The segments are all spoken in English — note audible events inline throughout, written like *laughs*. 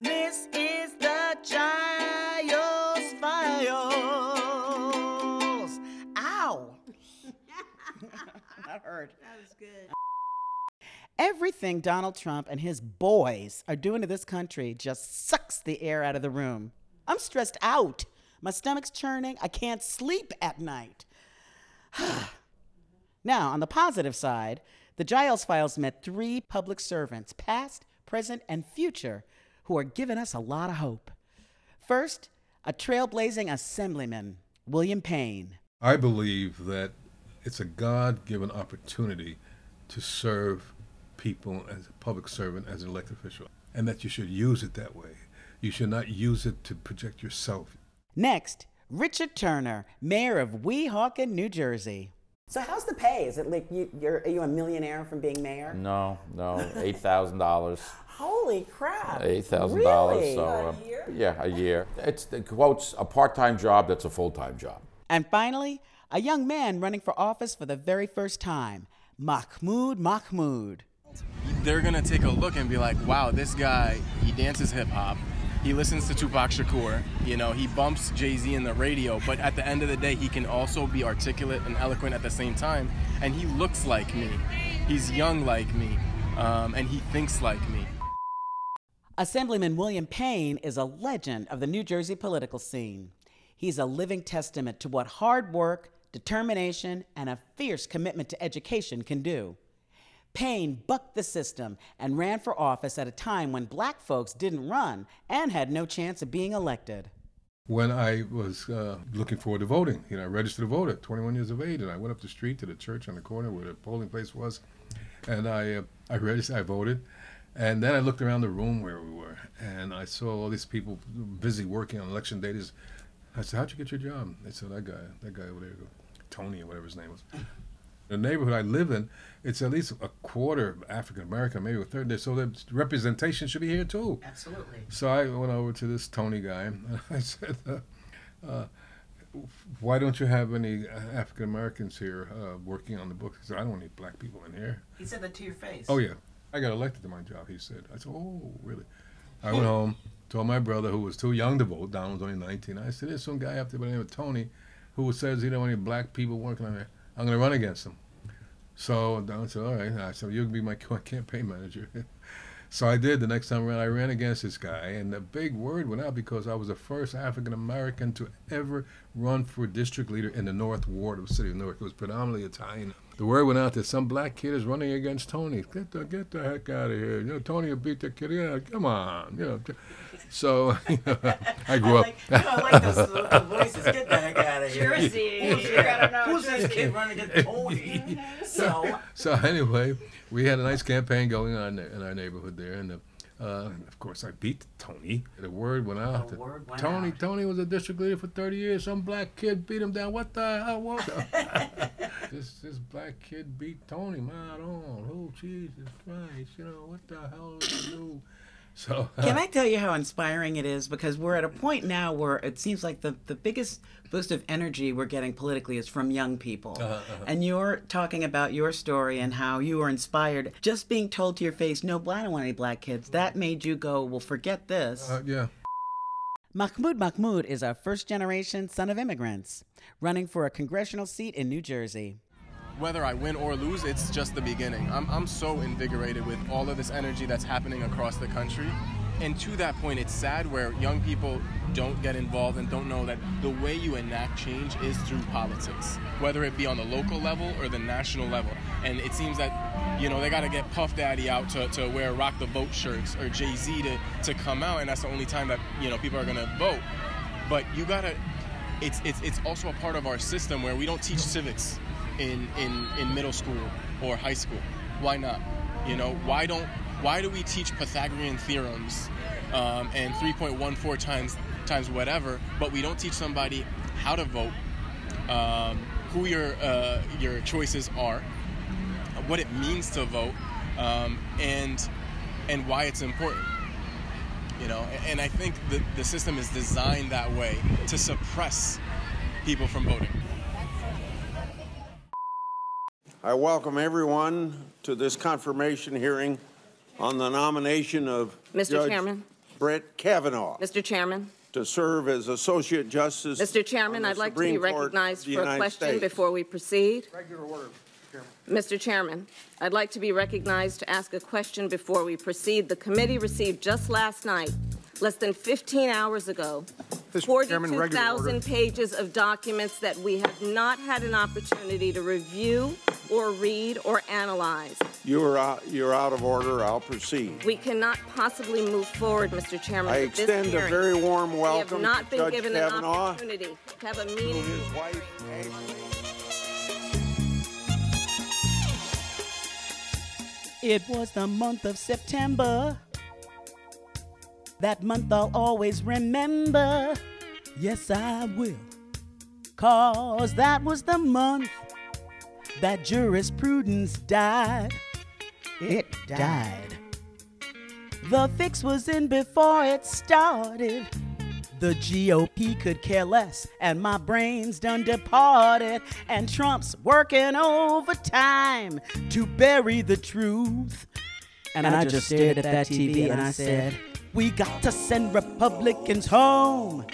This is the Giles Files. Ow! *laughs* that hurt. That was good. Everything Donald Trump and his boys are doing to this country just sucks the air out of the room. I'm stressed out. My stomach's churning. I can't sleep at night. *sighs* now, on the positive side, the Giles Files met three public servants, past, present, and future, who are giving us a lot of hope. First, a trailblazing assemblyman, William Payne. I believe that it's a God given opportunity to serve people as a public servant, as an elected official, and that you should use it that way. You should not use it to project yourself. Next, Richard Turner, mayor of Weehawken, New Jersey. So, how's the pay? Is it like you, you're, are you a millionaire from being mayor? No, no, eight thousand dollars. Holy crap! Eight thousand dollars. Really? So uh, yeah, a year. It's the quotes a part-time job that's a full-time job. And finally, a young man running for office for the very first time, Mahmoud Mahmoud. they're gonna take a look and be like, wow, this guy, he dances hip hop. He listens to Tupac Shakur. You know, he bumps Jay Z in the radio, but at the end of the day, he can also be articulate and eloquent at the same time. And he looks like me. He's young like me. Um, and he thinks like me. Assemblyman William Payne is a legend of the New Jersey political scene. He's a living testament to what hard work, determination, and a fierce commitment to education can do. Payne bucked the system and ran for office at a time when black folks didn't run and had no chance of being elected. When I was uh, looking forward to voting, you know, I registered to vote at 21 years of age, and I went up the street to the church on the corner where the polling place was, and I uh, I registered, I voted, and then I looked around the room where we were, and I saw all these people busy working on election day. I said, "How'd you get your job?" They said, "That guy, that guy over there, Tony or whatever his name was." The neighborhood I live in, it's at least a quarter African American, maybe a third there. So the representation should be here too. Absolutely. So I went over to this Tony guy and *laughs* I said, uh, uh, "Why don't you have any African Americans here uh, working on the books?" He said, "I don't need black people in here." He said that to your face. Oh yeah, I got elected to my job. He said. I said, "Oh really?" I hmm. went home, told my brother who was too young to vote. Don was only 19. I said, "There's some guy up there by the name of Tony, who says he don't want any black people working on there. I'm going to run against him." So Don said, "All right." I said, "You can be my *laughs* campaign manager." *laughs* so I did. The next time around, I ran against this guy, and the big word went out because I was the first African American to ever run for district leader in the North Ward of the city of Newark. It was predominantly Italian. The word went out that some black kid is running against Tony. Get the get the heck out of here! You know, Tony will beat the kid. Yeah, come on. You know. So *laughs* you know, I grew up. I like those little voices. Get the heck out of here. Jersey. Who's, You know who's this kid running against Tony? Mm-hmm. so, *laughs* so anyway, we had a nice campaign going on in our neighborhood there, and uh, of course I beat Tony. The word went out. The word went Tony, out. Tony was a district leader for 30 years. Some black kid beat him down. What the hell? What? the- *laughs* this this black kid beat Tony. My on. Oh Jesus Christ! You know what the hell do? So *laughs* Can I tell you how inspiring it is? Because we're at a point now where it seems like the, the biggest boost of energy we're getting politically is from young people. And you're talking about your story and how you were inspired. Just being told to your face, no, I don't want any black kids, that made you go, well, forget this. uh, yeah. Mahmoud Mahmoud is a first generation son of immigrants running for a congressional seat in New Jersey. Whether I win or lose, it's just the beginning. I'm, I'm so invigorated with all of this energy that's happening across the country. And to that point, it's sad where young people don't get involved and don't know that the way you enact change is through politics, whether it be on the local level or the national level. And it seems that, you know, they got to get Puff Daddy out to, to wear Rock the Vote shirts or Jay Z to, to come out, and that's the only time that, you know, people are going to vote. But you got to, it's, it's, it's also a part of our system where we don't teach civics in, in, in middle school or high school. Why not? You know, why don't why do we teach Pythagorean theorems um, and 3.14 times times whatever, but we don't teach somebody how to vote, um, who your uh, your choices are, what it means to vote, um, and and why it's important. You know, and I think the, the system is designed that way to suppress people from voting. I welcome everyone to this confirmation hearing on the nomination of Mr. Judge- Chairman, Brett Kavanaugh Mr. Chairman. to serve as Associate Justice. Mr. Chairman, I'd like to be Supreme Court of recognized the for a question States. before we proceed. Regular order, Chairman. Mr. Chairman, I'd like to be recognized to ask a question before we proceed. The committee received just last night, less than 15 hours ago, Mr. Chairman, regular order. 42,000 pages of documents that we have not had an opportunity to review or read or analyze. You are out, you're out of order. I'll proceed. We cannot possibly move forward, Mr. Chairman, I with this extend a very warm We welcome have not to been Judge given an opportunity to have a meeting. his wife, Ashley. It was the month of September. That month I'll always remember. Yes, I will. Cause that was the month that jurisprudence died. It died. The fix was in before it started. The GOP could care less, and my brain's done departed. And Trump's working overtime to bury the truth. And, I, just stared at that TV and I said, We got to send Republicans home.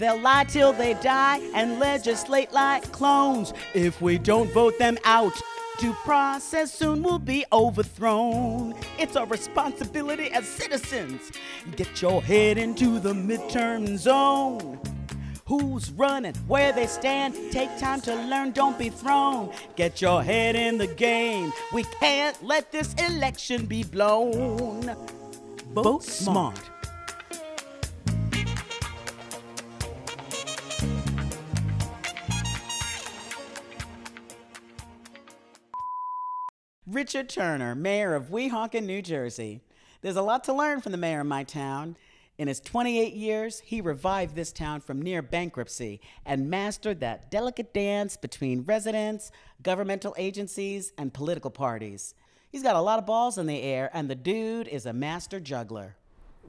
They'll lie till they die and legislate like clones. If we don't vote them out, due process soon will be overthrown. It's our responsibility as citizens. Get your head into the midterm zone. Who's running, where they stand, take time to learn, don't be thrown. Get your head in the game. We can't let this election be blown. Vote smart. Richard Turner, mayor of Weehawken, New Jersey. There's a lot to learn from the mayor of my town. In his 28 years, he revived this town from near bankruptcy and mastered that delicate dance between residents, governmental agencies, and political parties. He's got a lot of balls in the air, and the dude is a master juggler.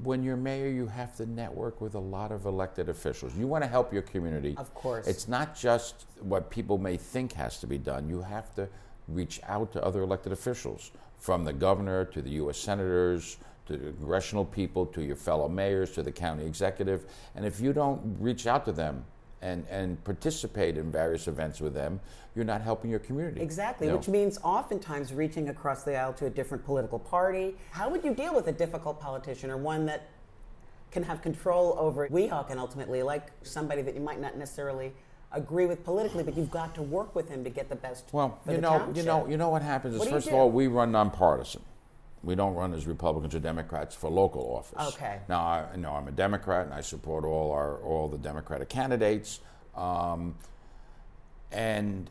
When you're mayor, you have to network with a lot of elected officials. You want to help your community. Of course. It's not just what people may think has to be done. You have to reach out to other elected officials, from the governor to the U.S. senators to the congressional people to your fellow mayors to the county executive. And if you don't reach out to them and, and participate in various events with them, you're not helping your community. Exactly, You know? which means oftentimes reaching across the aisle to a different political party. How would you deal with a difficult politician or one that can have control over Weehawken ultimately, like somebody that you might not necessarily agree with politically, but you've got to work with him to get the best Well, you know, you know, you know what happens is What first of all, we run nonpartisan. We don't run as Republicans or Democrats for local office. Okay. Now, I, you know, I'm a Democrat and I support all our all the Democratic candidates. Um, and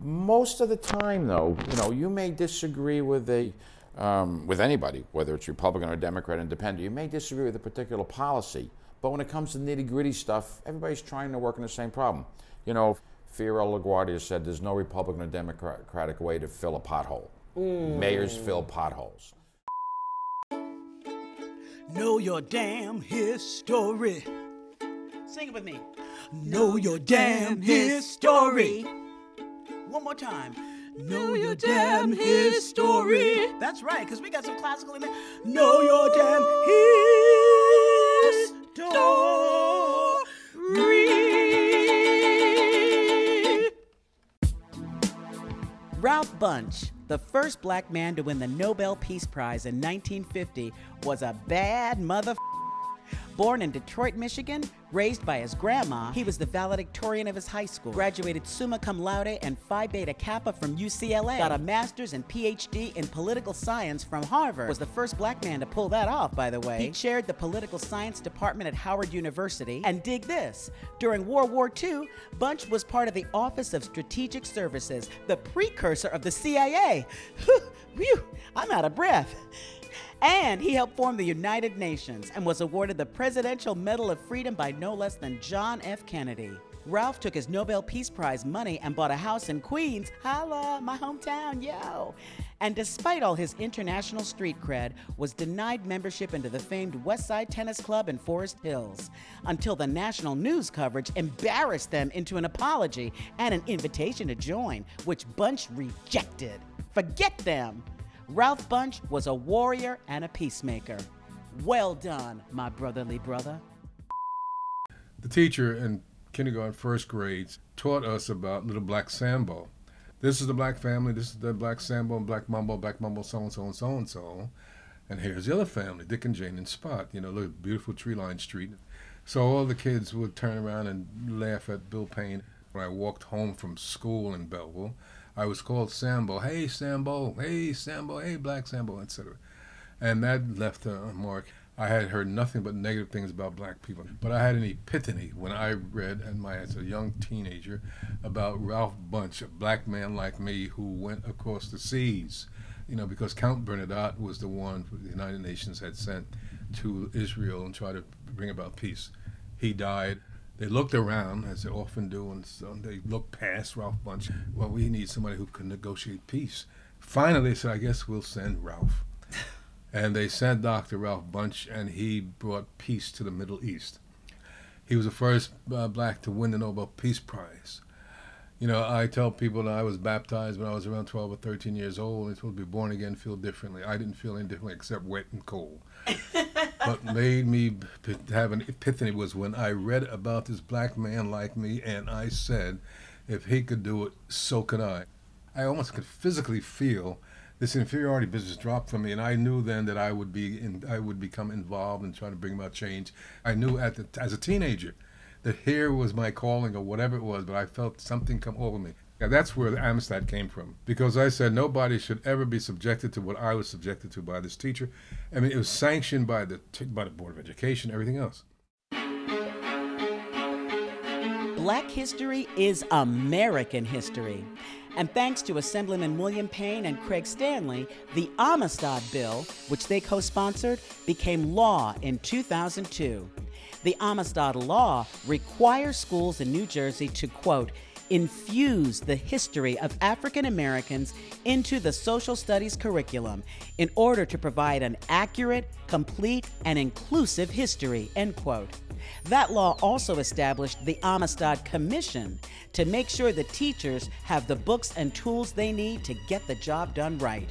most of the time, though, you know, you may disagree with a um, with anybody, whether it's Republican or Democrat, Independent. You may disagree with a particular policy, but when it comes to nitty gritty stuff, everybody's trying to work on the same problem. You know, Fiorello LaGuardia said there's no Republican or Democratic way to fill a pothole. Mm. Mayors fill potholes. Know your damn history. Sing it with me. Know your damn history. One more time. Know your damn history. That's right, because we got some classical in there. Know your damn history. Ralph Bunche, the first black man to win the Nobel Peace Prize in 1950, was a bad mother. Born in Detroit, Michigan, raised by his grandma, he was the valedictorian of his high school. Graduated summa cum laude and Phi Beta Kappa from UCLA. Got a master's and PhD in political science from Harvard. Was the first black man to pull that off, by the way. He chaired the political science department at Howard University. And dig this during World War II, Bunche was part of the Office of Strategic Services, the precursor of the CIA. *laughs* Whew, I'm out of breath. And he helped form the United Nations and was awarded the Presidential Medal of Freedom by no less than John F. Kennedy. Ralph took his Nobel Peace Prize money and bought a house in Queens, holla, my hometown, yo. And despite all his international street cred, was denied membership into the famed West Side Tennis Club in Forest Hills until the national news coverage embarrassed them into an apology and an invitation to join, which Bunche rejected. Forget them. Ralph Bunche was a warrior and a peacemaker. Well done, my brotherly brother. The teacher in kindergarten, first grades, taught us about Little Black Sambo. This is the black family, this is the black Sambo and black Mumbo, black Mumbo, so and so and so and so. And here's the other family, Dick and Jane and Spot. You know, look, beautiful tree lined street. So all the kids would turn around and laugh at Bill Payne. When I walked home from school in Belleville, I was called Sambo. Hey, Sambo. Hey, Sambo. Hey, Black Sambo, etc. And that left a mark. I had heard nothing but negative things about black people. But I had an epiphany when I read, and my, as a young teenager, about Ralph Bunche, a black man like me who went across the seas. You know, because Count Bernadotte was the one the United Nations had sent to Israel and tried to bring about peace. He died. They looked around, as they often do, and so they looked past Ralph Bunche. Well, we need somebody who can negotiate peace. Finally, they said, I guess we'll send Ralph. *laughs* And they sent Dr. Ralph Bunche, and he brought peace to the Middle East. He was the first uh, black to win the Nobel Peace Prize. You know, I tell people that I was baptized when I was around 12 or 13 years old, and supposed to be born again, feel differently. I didn't feel any differently except wet and cold. *laughs* what made me have an epiphany was when I read about this black man like me, and I said, if he could do it, so could I. I almost could physically feel this inferiority business dropped from me, and I knew then that I would be in, I would become involved in trying to bring about change. I knew at the, as a teenager that here was my calling or whatever it was, but I felt something come over me. Yeah, that's where the Amistad came from because I said nobody should ever be subjected to what I was subjected to by this teacher. I mean, it was sanctioned by the by the Board of Education, everything else. Black history is American history. And thanks to Assemblyman William Payne and Craig Stanley, the Amistad Bill, which they co sponsored, became law in 2002. The Amistad Law requires schools in New Jersey to, quote, infuse the history of African Americans into the social studies curriculum in order to provide an accurate, complete, and inclusive history, end quote. That law also established the Amistad Commission to make sure the teachers have the books and tools they need to get the job done right.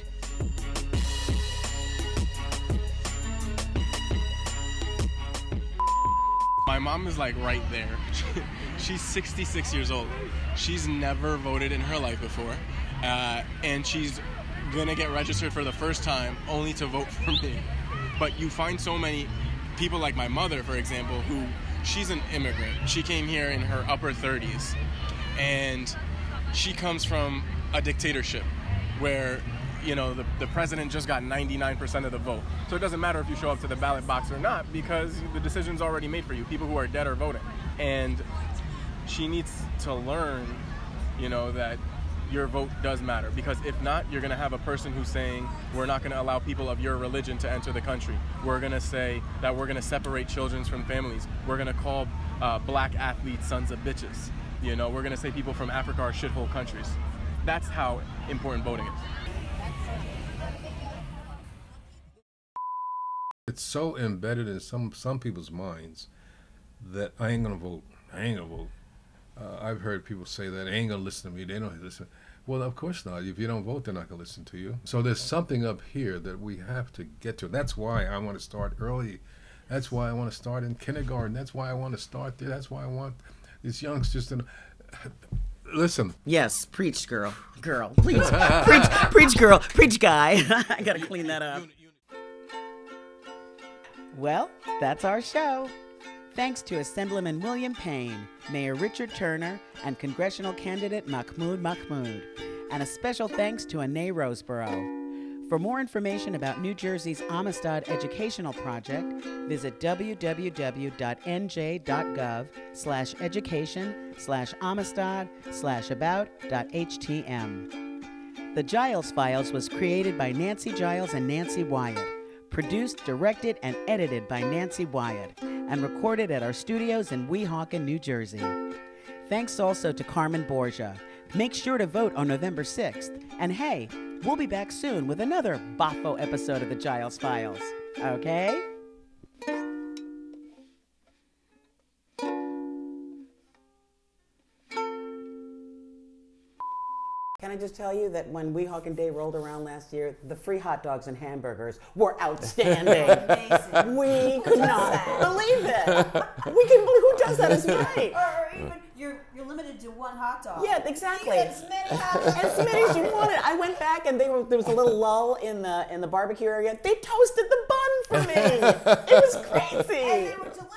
My mom is like right there. *laughs* she's 66 years old. She's never voted in her life before. Uh, and she's gonna get registered for the first time only to vote for me. But you find so many people like my mother, for example, who she's an immigrant. She came here in her upper 30s. And she comes from a dictatorship where you know, the, the president just got 99% of the vote. So it doesn't matter if you show up to the ballot box or not because the decision's already made for you. People who are dead are voting. And she needs to learn, you know, that your vote does matter because if not, you're going to have a person who's saying, we're not going to allow people of your religion to enter the country. We're going to say that we're going to separate children from families. We're going to call uh, black athletes sons of bitches. You know, we're going to say people from Africa are shithole countries. That's how important voting is. It's so embedded in some some people's minds that I ain't gonna vote. I ain't gonna vote. Uh, I've heard people say that they ain't gonna listen to me. They don't listen. Well, of course not. If you don't vote, they're not gonna listen to you. So there's something up here that we have to get to. That's why I want to start early. That's why I want to start in kindergarten. That's why I want to start there. That's why I want these youngsters to *sighs* listen. Yes, preach, girl, girl, please, *laughs* preach, preach, girl, preach, guy. *laughs* I gotta clean that up. Well, that's our show. Thanks to Assemblyman William Payne, Mayor Richard Turner, and congressional candidate Mahmoud Mahmoud. And a special thanks to Ane Roseborough. For more information about New Jersey's Amistad Educational Project, visit www.nj.gov slash education slash amistad slash about.htm. The Giles Files was created by Nancy Giles and Nancy Wyatt produced, directed, and edited by Nancy Wyatt, and recorded at our studios in Weehawken, New Jersey. Thanks also to Carmen Borgia. Make sure to vote on November 6th. And hey, we'll be back soon with another Boffo episode of the Giles Files. Okay? Can I just tell you that when Weehawken Day rolled around last year, the free hot dogs and hamburgers were outstanding. Amazing. we could not believe it. We can believe who does that is *laughs* right. Or, or even you're you're limited to one hot dog. Yeah, exactly. You get as many hot dogs. As many as you wanted. I went back and they were, there was a little lull in the in the barbecue area. They toasted the bun for me. It was crazy. they were delicious.